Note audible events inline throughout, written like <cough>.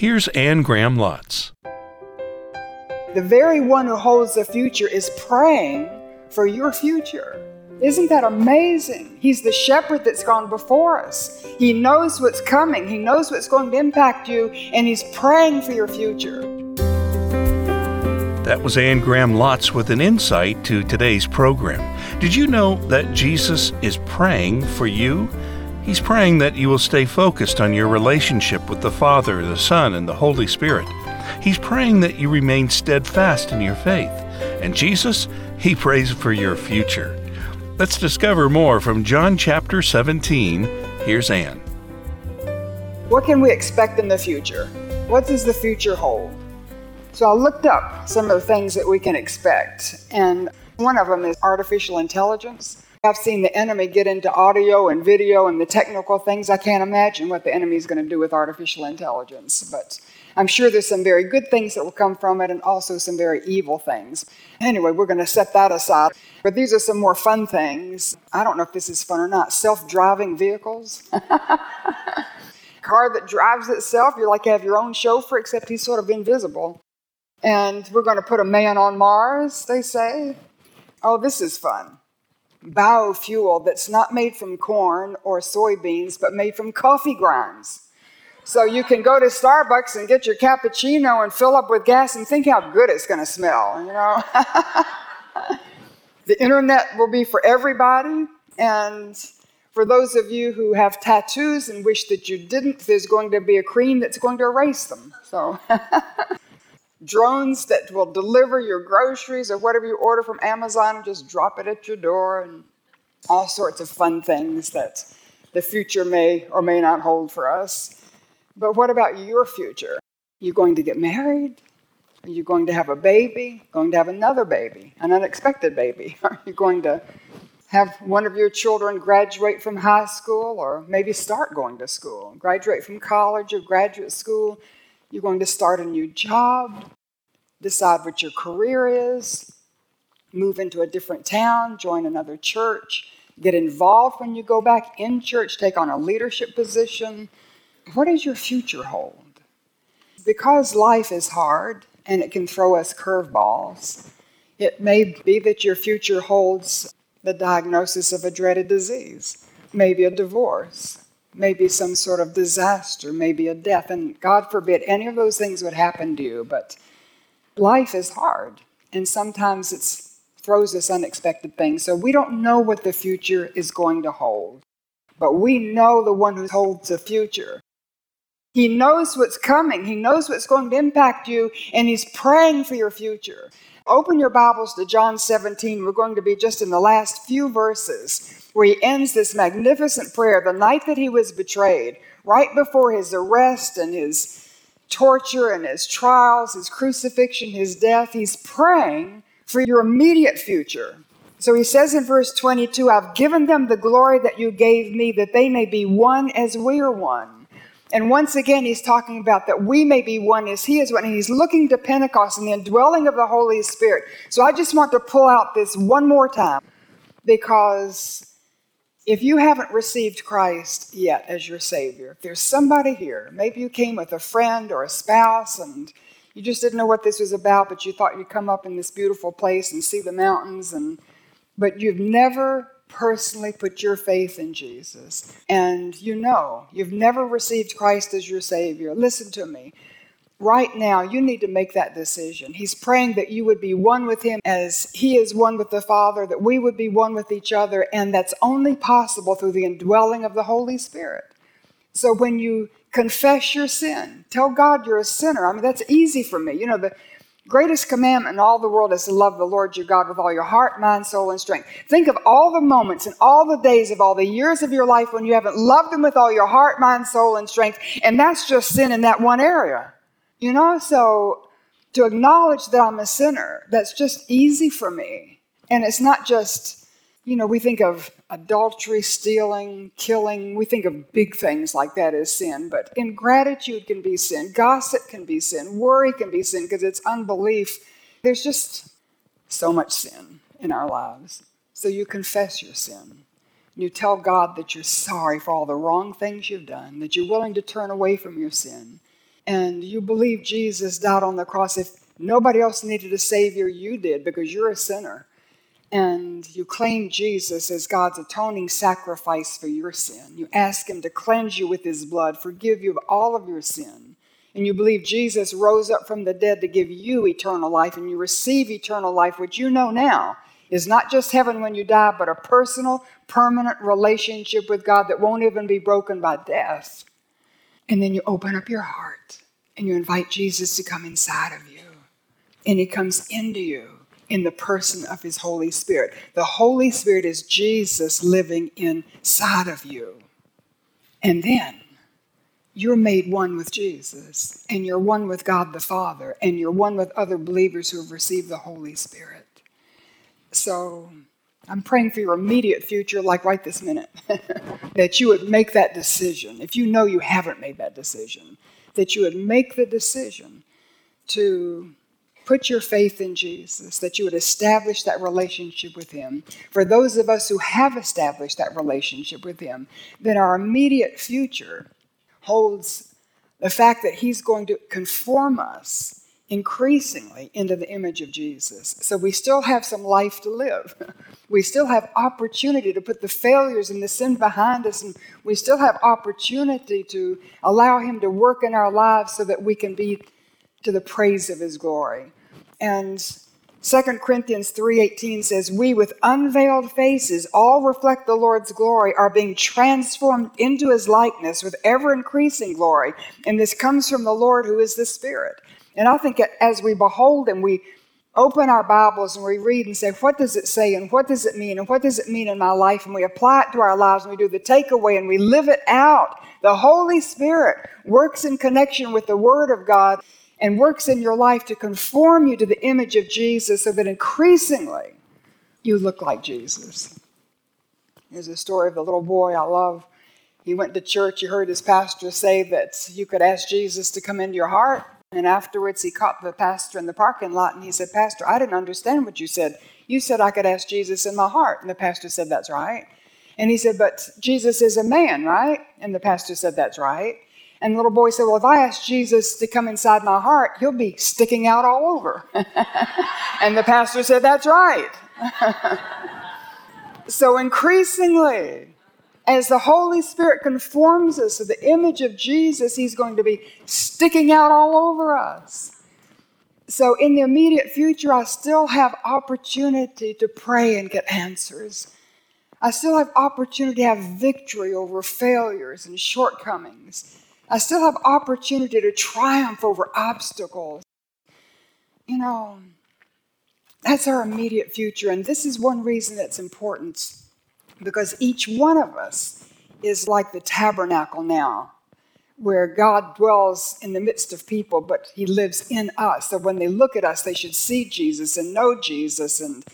Here's Anne Graham Lotz. The very one who holds the future is praying for your future. Isn't that amazing? He's the shepherd that's gone before us. He knows what's coming, He knows what's going to impact you, and He's praying for your future. That was Anne Graham Lotz with an insight to today's program. Did you know that Jesus is praying for you? He's praying that you will stay focused on your relationship with the Father, the Son, and the Holy Spirit. He's praying that you remain steadfast in your faith. And Jesus, He prays for your future. Let's discover more from John chapter 17. Here's Anne. What can we expect in the future? What does the future hold? So I looked up some of the things that we can expect, and one of them is artificial intelligence. I've seen the enemy get into audio and video and the technical things. I can't imagine what the enemy is going to do with artificial intelligence, but I'm sure there's some very good things that will come from it and also some very evil things. Anyway, we're going to set that aside. But these are some more fun things. I don't know if this is fun or not. Self driving vehicles. <laughs> Car that drives itself. You're like have your own chauffeur, except he's sort of invisible. And we're going to put a man on Mars, they say. Oh, this is fun. Biofuel that's not made from corn or soybeans, but made from coffee grounds. So you can go to Starbucks and get your cappuccino and fill up with gas and think how good it's going to smell, you know? <laughs> the internet will be for everybody. And for those of you who have tattoos and wish that you didn't, there's going to be a cream that's going to erase them. So, <laughs> drones that will deliver your groceries or whatever you order from Amazon and just drop it at your door, and all sorts of fun things that the future may or may not hold for us. But what about your future? You going to get married? Are you going to have a baby? Going to have another baby? An unexpected baby? <laughs> Are you going to have one of your children graduate from high school or maybe start going to school? Graduate from college or graduate school? You're going to start a new job, decide what your career is, move into a different town, join another church, get involved when you go back in church, take on a leadership position what does your future hold? Because life is hard and it can throw us curveballs, it may be that your future holds the diagnosis of a dreaded disease, maybe a divorce, maybe some sort of disaster, maybe a death. And God forbid any of those things would happen to you, but life is hard. And sometimes it throws us unexpected things. So we don't know what the future is going to hold. But we know the one who holds the future. He knows what's coming. He knows what's going to impact you, and He's praying for your future. Open your Bibles to John 17. We're going to be just in the last few verses where He ends this magnificent prayer the night that He was betrayed, right before His arrest and His torture and His trials, His crucifixion, His death. He's praying for your immediate future. So he says in verse 22 I've given them the glory that you gave me, that they may be one as we are one. And once again, he's talking about that we may be one as he is one. And he's looking to Pentecost and the indwelling of the Holy Spirit. So I just want to pull out this one more time because if you haven't received Christ yet as your Savior, if there's somebody here, maybe you came with a friend or a spouse and you just didn't know what this was about, but you thought you'd come up in this beautiful place and see the mountains, and but you've never personally put your faith in Jesus and you know you've never received Christ as your Savior, listen to me. Right now, you need to make that decision. He's praying that you would be one with Him as He is one with the Father, that we would be one with each other, and that's only possible through the indwelling of the Holy Spirit. So when you confess your sin, tell God you're a sinner. I mean, that's easy for me. You know, the, greatest commandment in all the world is to love the Lord your God with all your heart, mind, soul, and strength. Think of all the moments and all the days of all the years of your life when you haven't loved Him with all your heart, mind, soul, and strength. And that's just sin in that one area. You know, so to acknowledge that I'm a sinner, that's just easy for me. And it's not just you know, we think of adultery, stealing, killing, we think of big things like that as sin, but ingratitude can be sin, gossip can be sin, worry can be sin because it's unbelief. There's just so much sin in our lives. So you confess your sin. You tell God that you're sorry for all the wrong things you've done, that you're willing to turn away from your sin. And you believe Jesus died on the cross, if nobody else needed a Savior, you did because you're a sinner. And you claim Jesus as God's atoning sacrifice for your sin. You ask Him to cleanse you with His blood, forgive you of all of your sin. And you believe Jesus rose up from the dead to give you eternal life, and you receive eternal life, which you know now is not just heaven when you die, but a personal, permanent relationship with God that won't even be broken by death. And then you open up your heart and you invite Jesus to come inside of you. And he comes into you in the person of his Holy Spirit. The Holy Spirit is Jesus living inside of you. And then you're made one with Jesus, and you're one with God the Father, and you're one with other believers who have received the Holy Spirit. So I'm praying for your immediate future, like right this minute, <laughs> that you would make that decision. If you know you haven't made that decision, that you would make the decision to put your faith in Jesus, that you would establish that relationship with Him. For those of us who have established that relationship with Him, then our immediate future holds the fact that He's going to conform us increasingly into the image of Jesus. So we still have some life to live. <laughs> we still have opportunity to put the failures and the sin behind us, and we still have opportunity to allow Him to work in our lives so that we can be to the praise of His glory. And 2 Corinthians 3:18 says, "We with unveiled faces all reflect the Lord's glory, are being transformed into his likeness with ever increasing glory, and this comes from the Lord who is the Spirit." And I think as we behold and we open our Bibles and we read and say, what does it say and what does it mean and what does it mean in my life? And we apply it to our lives and we do the takeaway and we live it out. The Holy Spirit works in connection with the Word of God and works in your life to conform you to the image of Jesus so that increasingly you look like Jesus. There's a story of the little boy I love. He went to church, he heard his pastor say that you could ask Jesus to come into your heart. And afterwards, he caught the pastor in the parking lot and he said, Pastor, I didn't understand what you said. You said I could ask Jesus in my heart. And the pastor said, That's right. And he said, But Jesus is a man, right? And the pastor said, That's right. And the little boy said, Well, if I ask Jesus to come inside my heart, he'll be sticking out all over. <laughs> and the pastor said, That's right. <laughs> so increasingly, as the Holy Spirit conforms us to the image of Jesus, He's going to be sticking out all over us. So, in the immediate future, I still have opportunity to pray and get answers. I still have opportunity to have victory over failures and shortcomings. I still have opportunity to triumph over obstacles. You know, that's our immediate future. And this is one reason that's important because each one of us is like the tabernacle now, where God dwells in the midst of people, but He lives in us. So when they look at us, they should see Jesus and know Jesus. And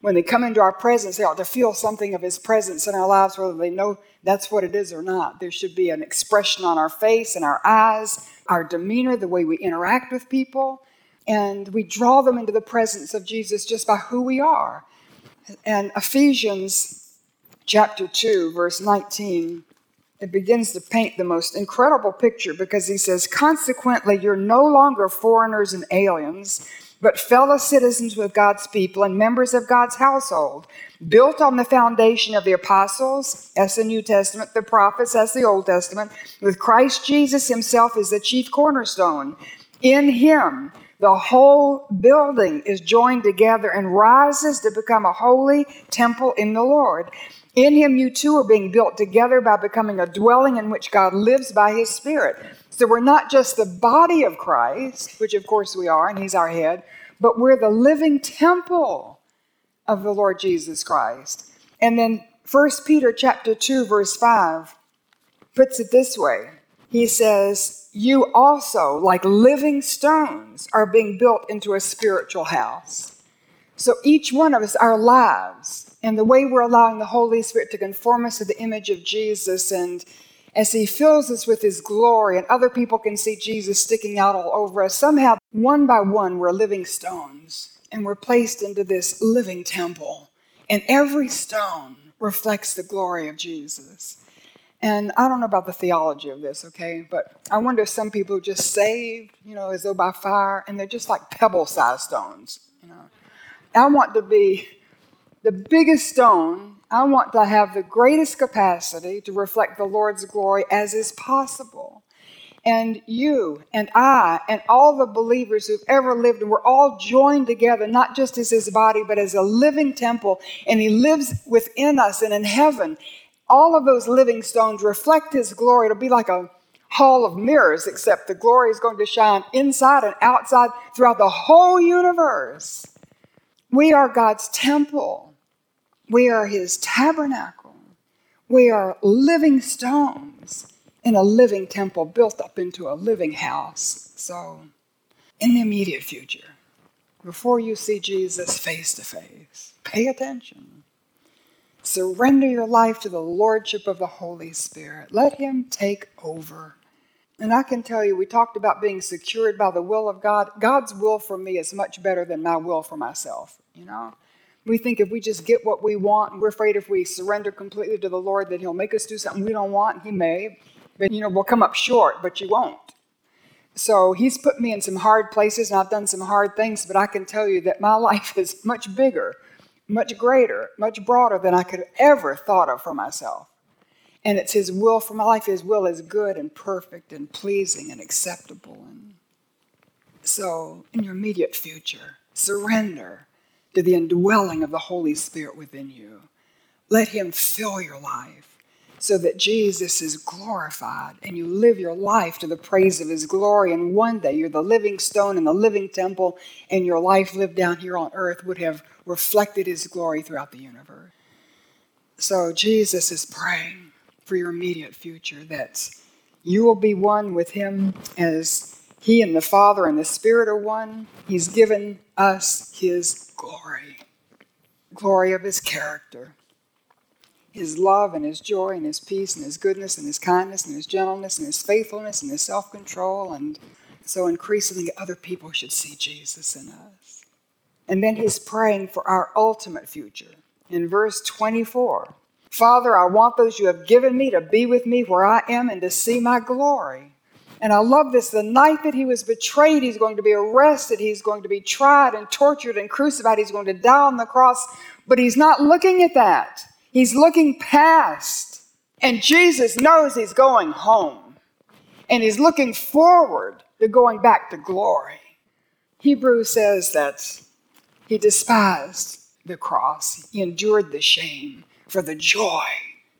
when they come into our presence, they ought to feel something of His presence in our lives, whether they know that's what it is or not. There should be an expression on our face and our eyes, our demeanor, the way we interact with people. And we draw them into the presence of Jesus just by who we are. And Ephesians chapter 2, verse 19, it begins to paint the most incredible picture because he says, Consequently, you're no longer foreigners and aliens, but fellow citizens with God's people and members of God's household, built on the foundation of the apostles, as the New Testament, the prophets, as the Old Testament, with Christ Jesus himself as the chief cornerstone. In him, the whole building is joined together and rises to become a holy temple in the Lord. In him, you too are being built together by becoming a dwelling in which God lives by his Spirit. So we're not just the body of Christ, which of course we are, and he's our head, but we're the living temple of the Lord Jesus Christ. And then 1 Peter chapter 2 verse 5 puts it this way. He says, "You also, like living stones, are being built into a spiritual house." So each one of us, our lives, and the way we're allowing the Holy Spirit to conform us to the image of Jesus and as he fills us with his glory and other people can see Jesus sticking out all over us, somehow one by one we're living stones and we're placed into this living temple. And every stone reflects the glory of Jesus. And I don't know about the theology of this, okay? But I wonder if some people just saved, you know, as though by fire, and they're just like pebble sized stones, you know. I want to be the biggest stone. I want to have the greatest capacity to reflect the Lord's glory as is possible. And you and I and all the believers who've ever lived, and we're all joined together, not just as his body, but as a living temple. And he lives within us and in heaven all of those living stones reflect his glory. It'll be like a hall of mirrors, except the glory is going to shine inside and outside throughout the whole universe. We are God's temple, we are his tabernacle, we are living stones in a living temple built up into a living house. So, in the immediate future, before you see Jesus face to face, pay attention Surrender your life to the Lordship of the Holy Spirit. Let Him take over. And I can tell you, we talked about being secured by the will of God. God's will for me is much better than my will for myself, you know? We think if we just get what we want, we're afraid if we surrender completely to the Lord that He'll make us do something we don't want. He may, but you know, we'll come up short, but you won't. So He's put me in some hard places, and I've done some hard things, but I can tell you that my <laughs> life is much bigger much greater, much broader than I could have ever thought of for myself. And it's His will for my life. His will is good and perfect and pleasing and acceptable. And so, in your immediate future, surrender to the indwelling of the Holy Spirit within you. Let Him fill your life so that Jesus is glorified and you live your life to the praise of his glory. And one day you're the living stone and the living temple, and your life lived down here on earth would have reflected his glory throughout the universe. So Jesus is praying for your immediate future that you will be one with him as he and the Father and the Spirit are one. He's given us his glory, glory of his character his love and his joy and his peace and his goodness and his kindness and his gentleness and his faithfulness and his self control. And so increasingly, other people should see Jesus in us. And then he's praying for our ultimate future. In verse 24, Father, I want those you have given me to be with me where I am and to see my glory. And I love this. The night that he was betrayed, he's going to be arrested, he's going to be tried and tortured and crucified, he's going to die on the cross. But he's not looking at that. He's looking past, and Jesus knows he's going home, and he's looking forward to going back to glory. Hebrews says that he despised the cross, he endured the shame for the joy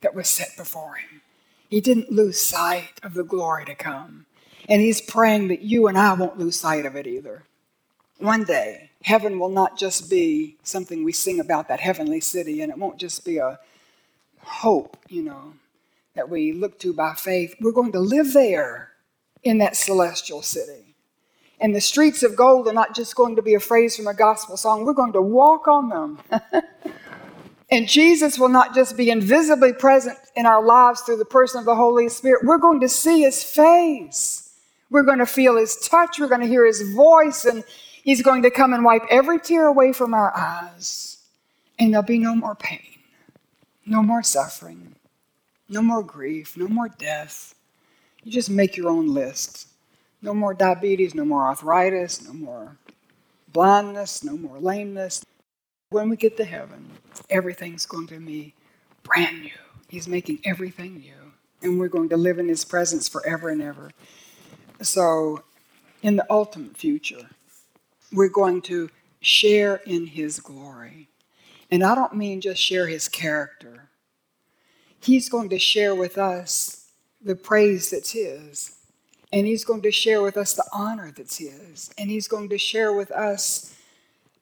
that was set before him. He didn't lose sight of the glory to come. And he's praying that you and I won't lose sight of it either. One day, heaven will not just be something we sing about, that heavenly city, and it won't just be a hope, you know, that we look to by faith. We're going to live there in that celestial city. And the streets of gold are not just going to be a phrase from a gospel song, we're going to walk on them. <laughs> and Jesus will not just be invisibly present in our lives through the person of the Holy Spirit, we're going to see his face. We're going to feel his touch, we're going to hear his voice, and He's going to come and wipe every tear away from our eyes. And there'll be no more pain, no more suffering, no more grief, no more death. You just make your own list. No more diabetes, no more arthritis, no more blindness, no more lameness. When we get to heaven, everything's going to be brand new. He's making everything new. And we're going to live in His presence forever and ever. So, in the ultimate future, we're going to share in his glory. And I don't mean just share his character. He's going to share with us the praise that's his. And he's going to share with us the honor that's his. And he's going to share with us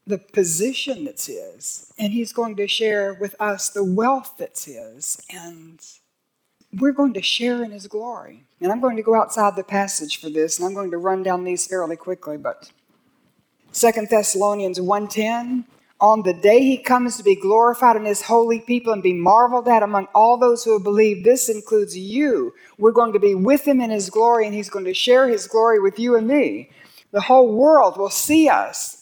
the position that's his. And he's going to share with us the wealth that's his. And we're going to share in his glory. And I'm going to go outside the passage for this, and I'm going to run down these fairly quickly, but Second Thessalonians 1:10 on the day he comes to be glorified in his holy people and be marveled at among all those who have believed this includes you we're going to be with him in his glory and he's going to share his glory with you and me the whole world will see us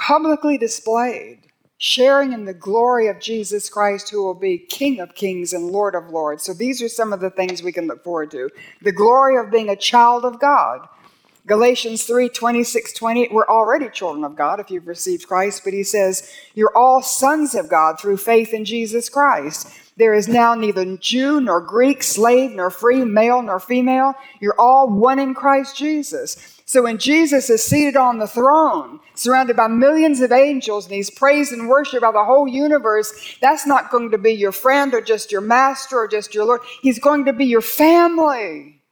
publicly displayed sharing in the glory of Jesus Christ, who will be King of kings and Lord of lords. So these are some of the things we can look forward to. The glory of being a child of God. Galatians 3 26, 28, we're already children of God if you've received Christ, but he says, You're all sons of God through faith in Jesus Christ. There is now neither Jew nor Greek, slave nor free, male nor female. You're all one in Christ Jesus. So when Jesus is seated on the throne, surrounded by millions of angels, and he's praised and worshiped by the whole universe, that's not going to be your friend or just your master or just your Lord. He's going to be your family.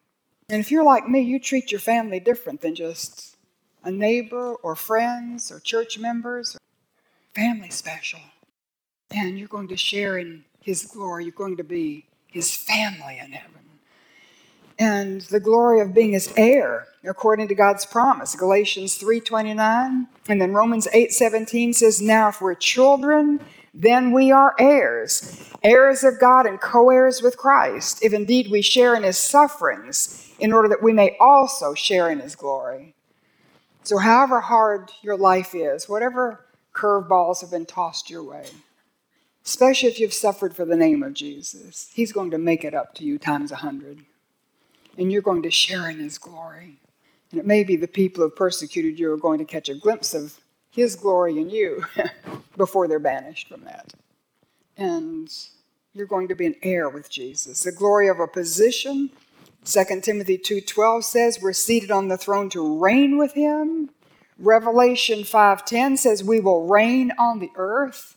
And if you're like me, you treat your family different than just a neighbor or friends or church members. Family special. And you're going to share in his glory. You're going to be his family in heaven and the glory of being his heir according to God's promise. Galatians 3:29 and then Romans 8:17 says now if we're children then we are heirs, heirs of God and co-heirs with Christ, if indeed we share in his sufferings in order that we may also share in his glory. So however hard your life is, whatever curveballs have been tossed your way, especially if you've suffered for the name of Jesus, he's going to make it up to you times a hundred and you're going to share in his glory. And it may be the people who persecuted you are going to catch a glimpse of his glory in you <laughs> before they're banished from that. And you're going to be an heir with Jesus. The glory of a position. 2 Timothy 2:12 says we're seated on the throne to reign with him. Revelation 5:10 says we will reign on the earth.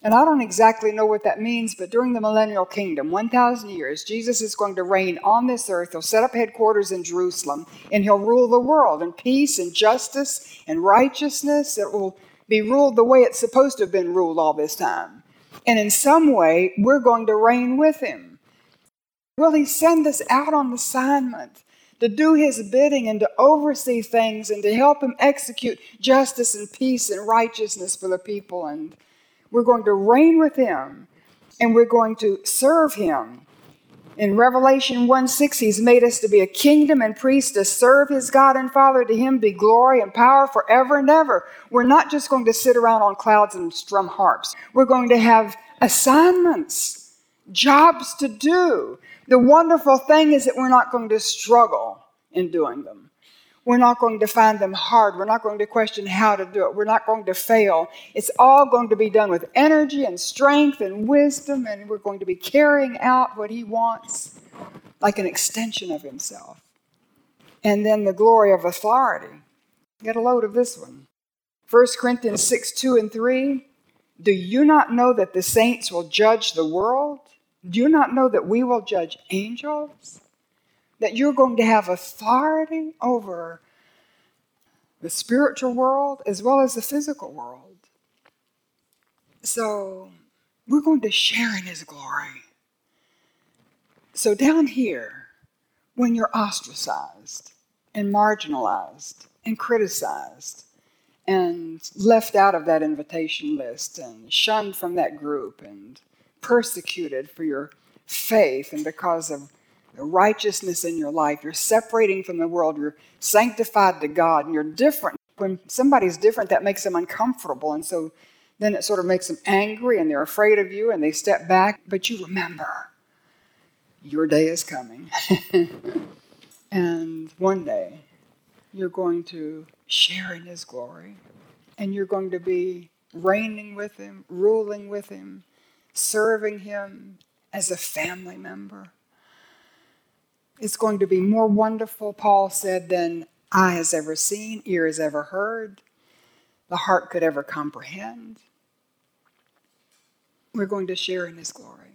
And I don't exactly know what that means, but during the millennial kingdom, 1,000 years, Jesus is going to reign on this earth. He'll set up headquarters in Jerusalem, and he'll rule the world in peace and justice and righteousness. It will be ruled the way it's supposed to have been ruled all this time. And in some way, we're going to reign with him. Will he send us out on assignment to do his bidding and to oversee things and to help him execute justice and peace and righteousness for the people? And we're going to reign with him and we're going to serve him. In Revelation 1 6, he's made us to be a kingdom and priests to serve his God and Father. To him be glory and power forever and ever. We're not just going to sit around on clouds and strum harps. We're going to have assignments, jobs to do. The wonderful thing is that we're not going to struggle in doing them. We're not going to find them hard. We're not going to question how to do it. We're not going to fail. It's all going to be done with energy and strength and wisdom, and we're going to be carrying out what He wants like an extension of Himself. And then the glory of authority. Get a load of this one. 1 Corinthians 6 2 and 3. Do you not know that the saints will judge the world? Do you not know that we will judge angels? That you're going to have authority over the spiritual world as well as the physical world. So we're going to share in His glory. So down here, when you're ostracized and marginalized and criticized and left out of that invitation list and shunned from that group and persecuted for your faith and because of righteousness in your life. You're separating from the world. You're sanctified to God, and you're different. When somebody's different, that makes them uncomfortable. And so then it sort of makes them angry and they're afraid of you and they step back. But you remember, your day is coming. <laughs> and one day, you're going to share in His glory. And you're going to be reigning with Him, ruling with Him, serving Him as a family member is going to be more wonderful, Paul said, than eye has ever seen, ear has ever heard, the heart could ever comprehend. We're going to share in his glory.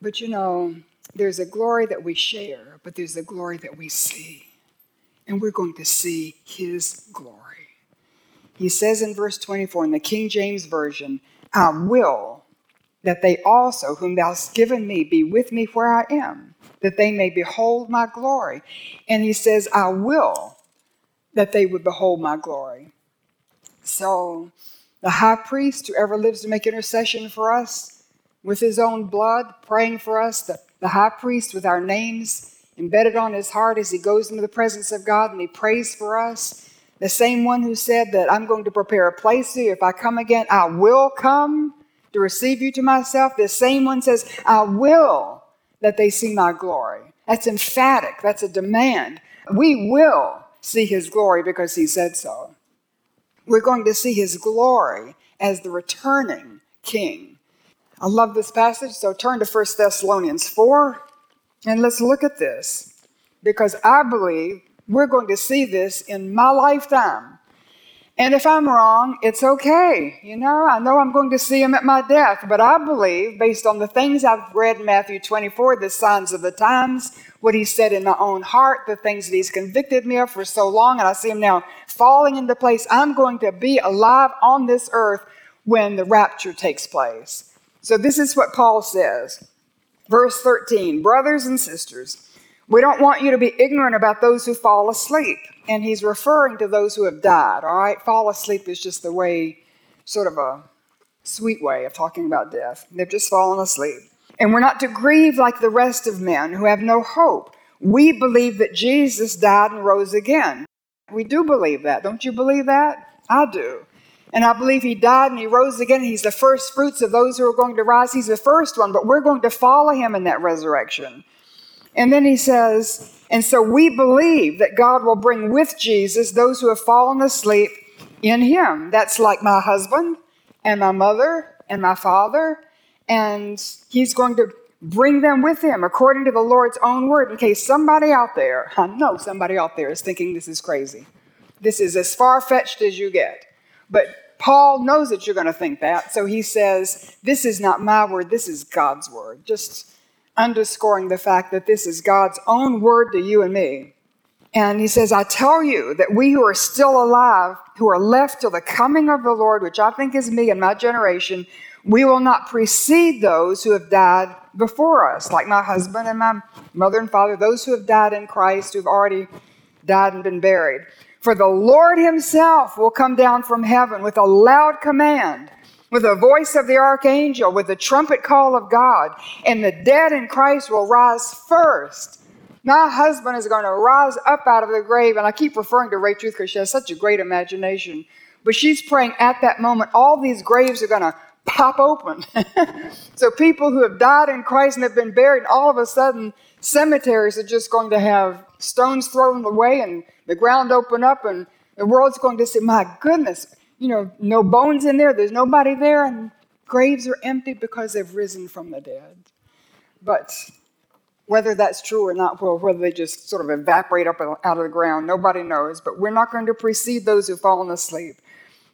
But you know, there's a glory that we share, but there's a glory that we see. And we're going to see his glory. He says in verse 24 in the King James Version, I will that they also, whom thou hast given me, be with me where I am that they may behold my glory. And he says, I will that they would behold my glory. So, the high priest, who ever lives to make intercession for us with his own blood, praying for us, the, the high priest with our names embedded on his heart as he goes into the presence of God and he prays for us, The same one who said that I'm going to prepare a place for you. If I come again, I will come to receive you to myself. The same one says, I will that they see my glory. That's emphatic. That's a demand. We will see his glory because he said so. We're going to see his glory as the returning king. I love this passage, so turn to 1 Thessalonians 4 and let's look at this because I believe we're going to see this in my lifetime. And if I'm wrong, it's okay. You know, I know I'm going to see him at my death, but I believe, based on the things I've read in Matthew 24, the signs of the times, what he said in my own heart, the things that he's convicted me of for so long, and I see him now falling into place, I'm going to be alive on this earth when the rapture takes place. So this is what Paul says. Verse 13 Brothers and sisters, we don't want you to be ignorant about those who fall asleep. And he's referring to those who have died, all right? Fall asleep is just the way, sort of a sweet way of talking about death. They've just fallen asleep. And we're not to grieve like the rest of men who have no hope. We believe that Jesus died and rose again. We do believe that. Don't you believe that? I do. And I believe he died and he rose again. He's the first fruits of those who are going to rise. He's the first one, but we're going to follow him in that resurrection. And then he says, and so we believe that God will bring with Jesus those who have fallen asleep in him. That's like my husband and my mother and my father. And he's going to bring them with him according to the Lord's own word. In case somebody out there, I know somebody out there is thinking this is crazy. This is as far fetched as you get. But Paul knows that you're going to think that. So he says, This is not my word, this is God's word. Just underscoring the fact that this is God's own word to you and me. And he says, I tell you that we who are still alive, who are left till the coming of the Lord, which I think is me and my generation, we will not precede those who have died before us, like my husband and my mother and father, those who have died in Christ, who've already died and been buried. For the Lord himself will come down from heaven with a loud command with the voice of the archangel, with the trumpet call of God, and the dead in Christ will rise first. My husband is going to rise up out of the grave, and I keep referring to Rachel-Ruth because she has such a great imagination. But she's praying at that moment, all these graves are going to pop open. <laughs> so people who have died in Christ and have been buried, all of a sudden, cemeteries are just going to have stones thrown away and the ground open up, and the world's going to say, My goodness, you know, no bones in there, there's nobody there, and graves are empty because they've risen from the dead. But whether that's true or not, or whether they just sort of evaporate up out of the ground, nobody knows. But we're not going to precede those who've fallen asleep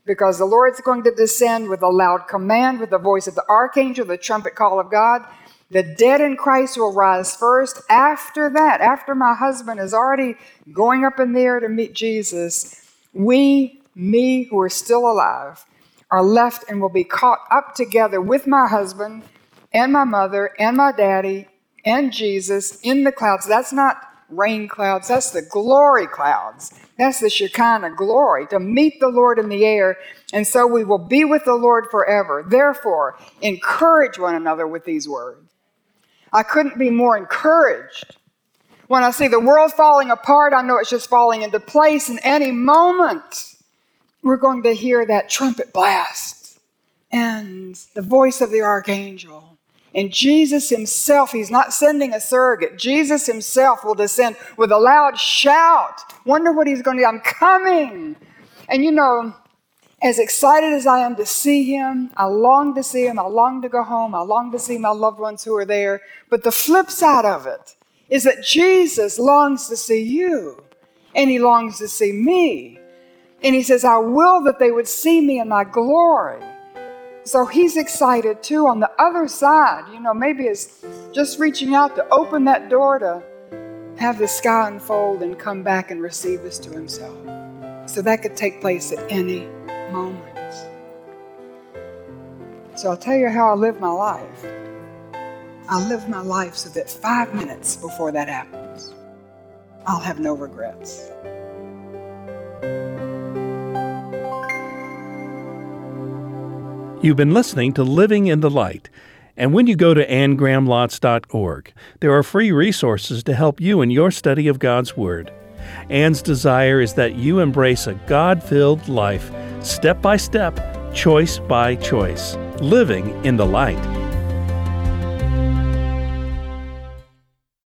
because the Lord's going to descend with a loud command, with the voice of the archangel, the trumpet call of God. The dead in Christ will rise first. After that, after my husband is already going up in the air to meet Jesus, we me who are still alive, are left and will be caught up together with my husband and my mother and my daddy and Jesus in the clouds. That's not rain clouds, that's the glory clouds. That's the Shekinah glory to meet the Lord in the air. And so we will be with the Lord forever. Therefore, encourage one another with these words. I couldn't be more encouraged. When I see the world falling apart, I know it's just falling into place in any moment we're going to hear that trumpet blast and the voice of the archangel. And Jesus himself, he's not sending a surrogate. Jesus himself will descend with a loud shout. Wonder what he's going to do. I'm coming. And you know, as excited as I am to see him, I long to see him. I long to go home. I long to see my loved ones who are there. But the flip side of it is that Jesus longs to see you, and he longs to see me. And he says, I will that they would see me in my glory. So he's excited too on the other side. You know, maybe it's just reaching out to open that door to have the sky unfold and come back and receive us to himself. So that could take place at any moment. So I'll tell you how I live my life. I live my life so that five minutes before that happens, I'll have no regrets. You've been listening to Living in the Light. And when you go to anngrahamlotz.org, there are free resources to help you in your study of God's Word. Anne's desire is that you embrace a God filled life, step by step, choice by choice, living in the light.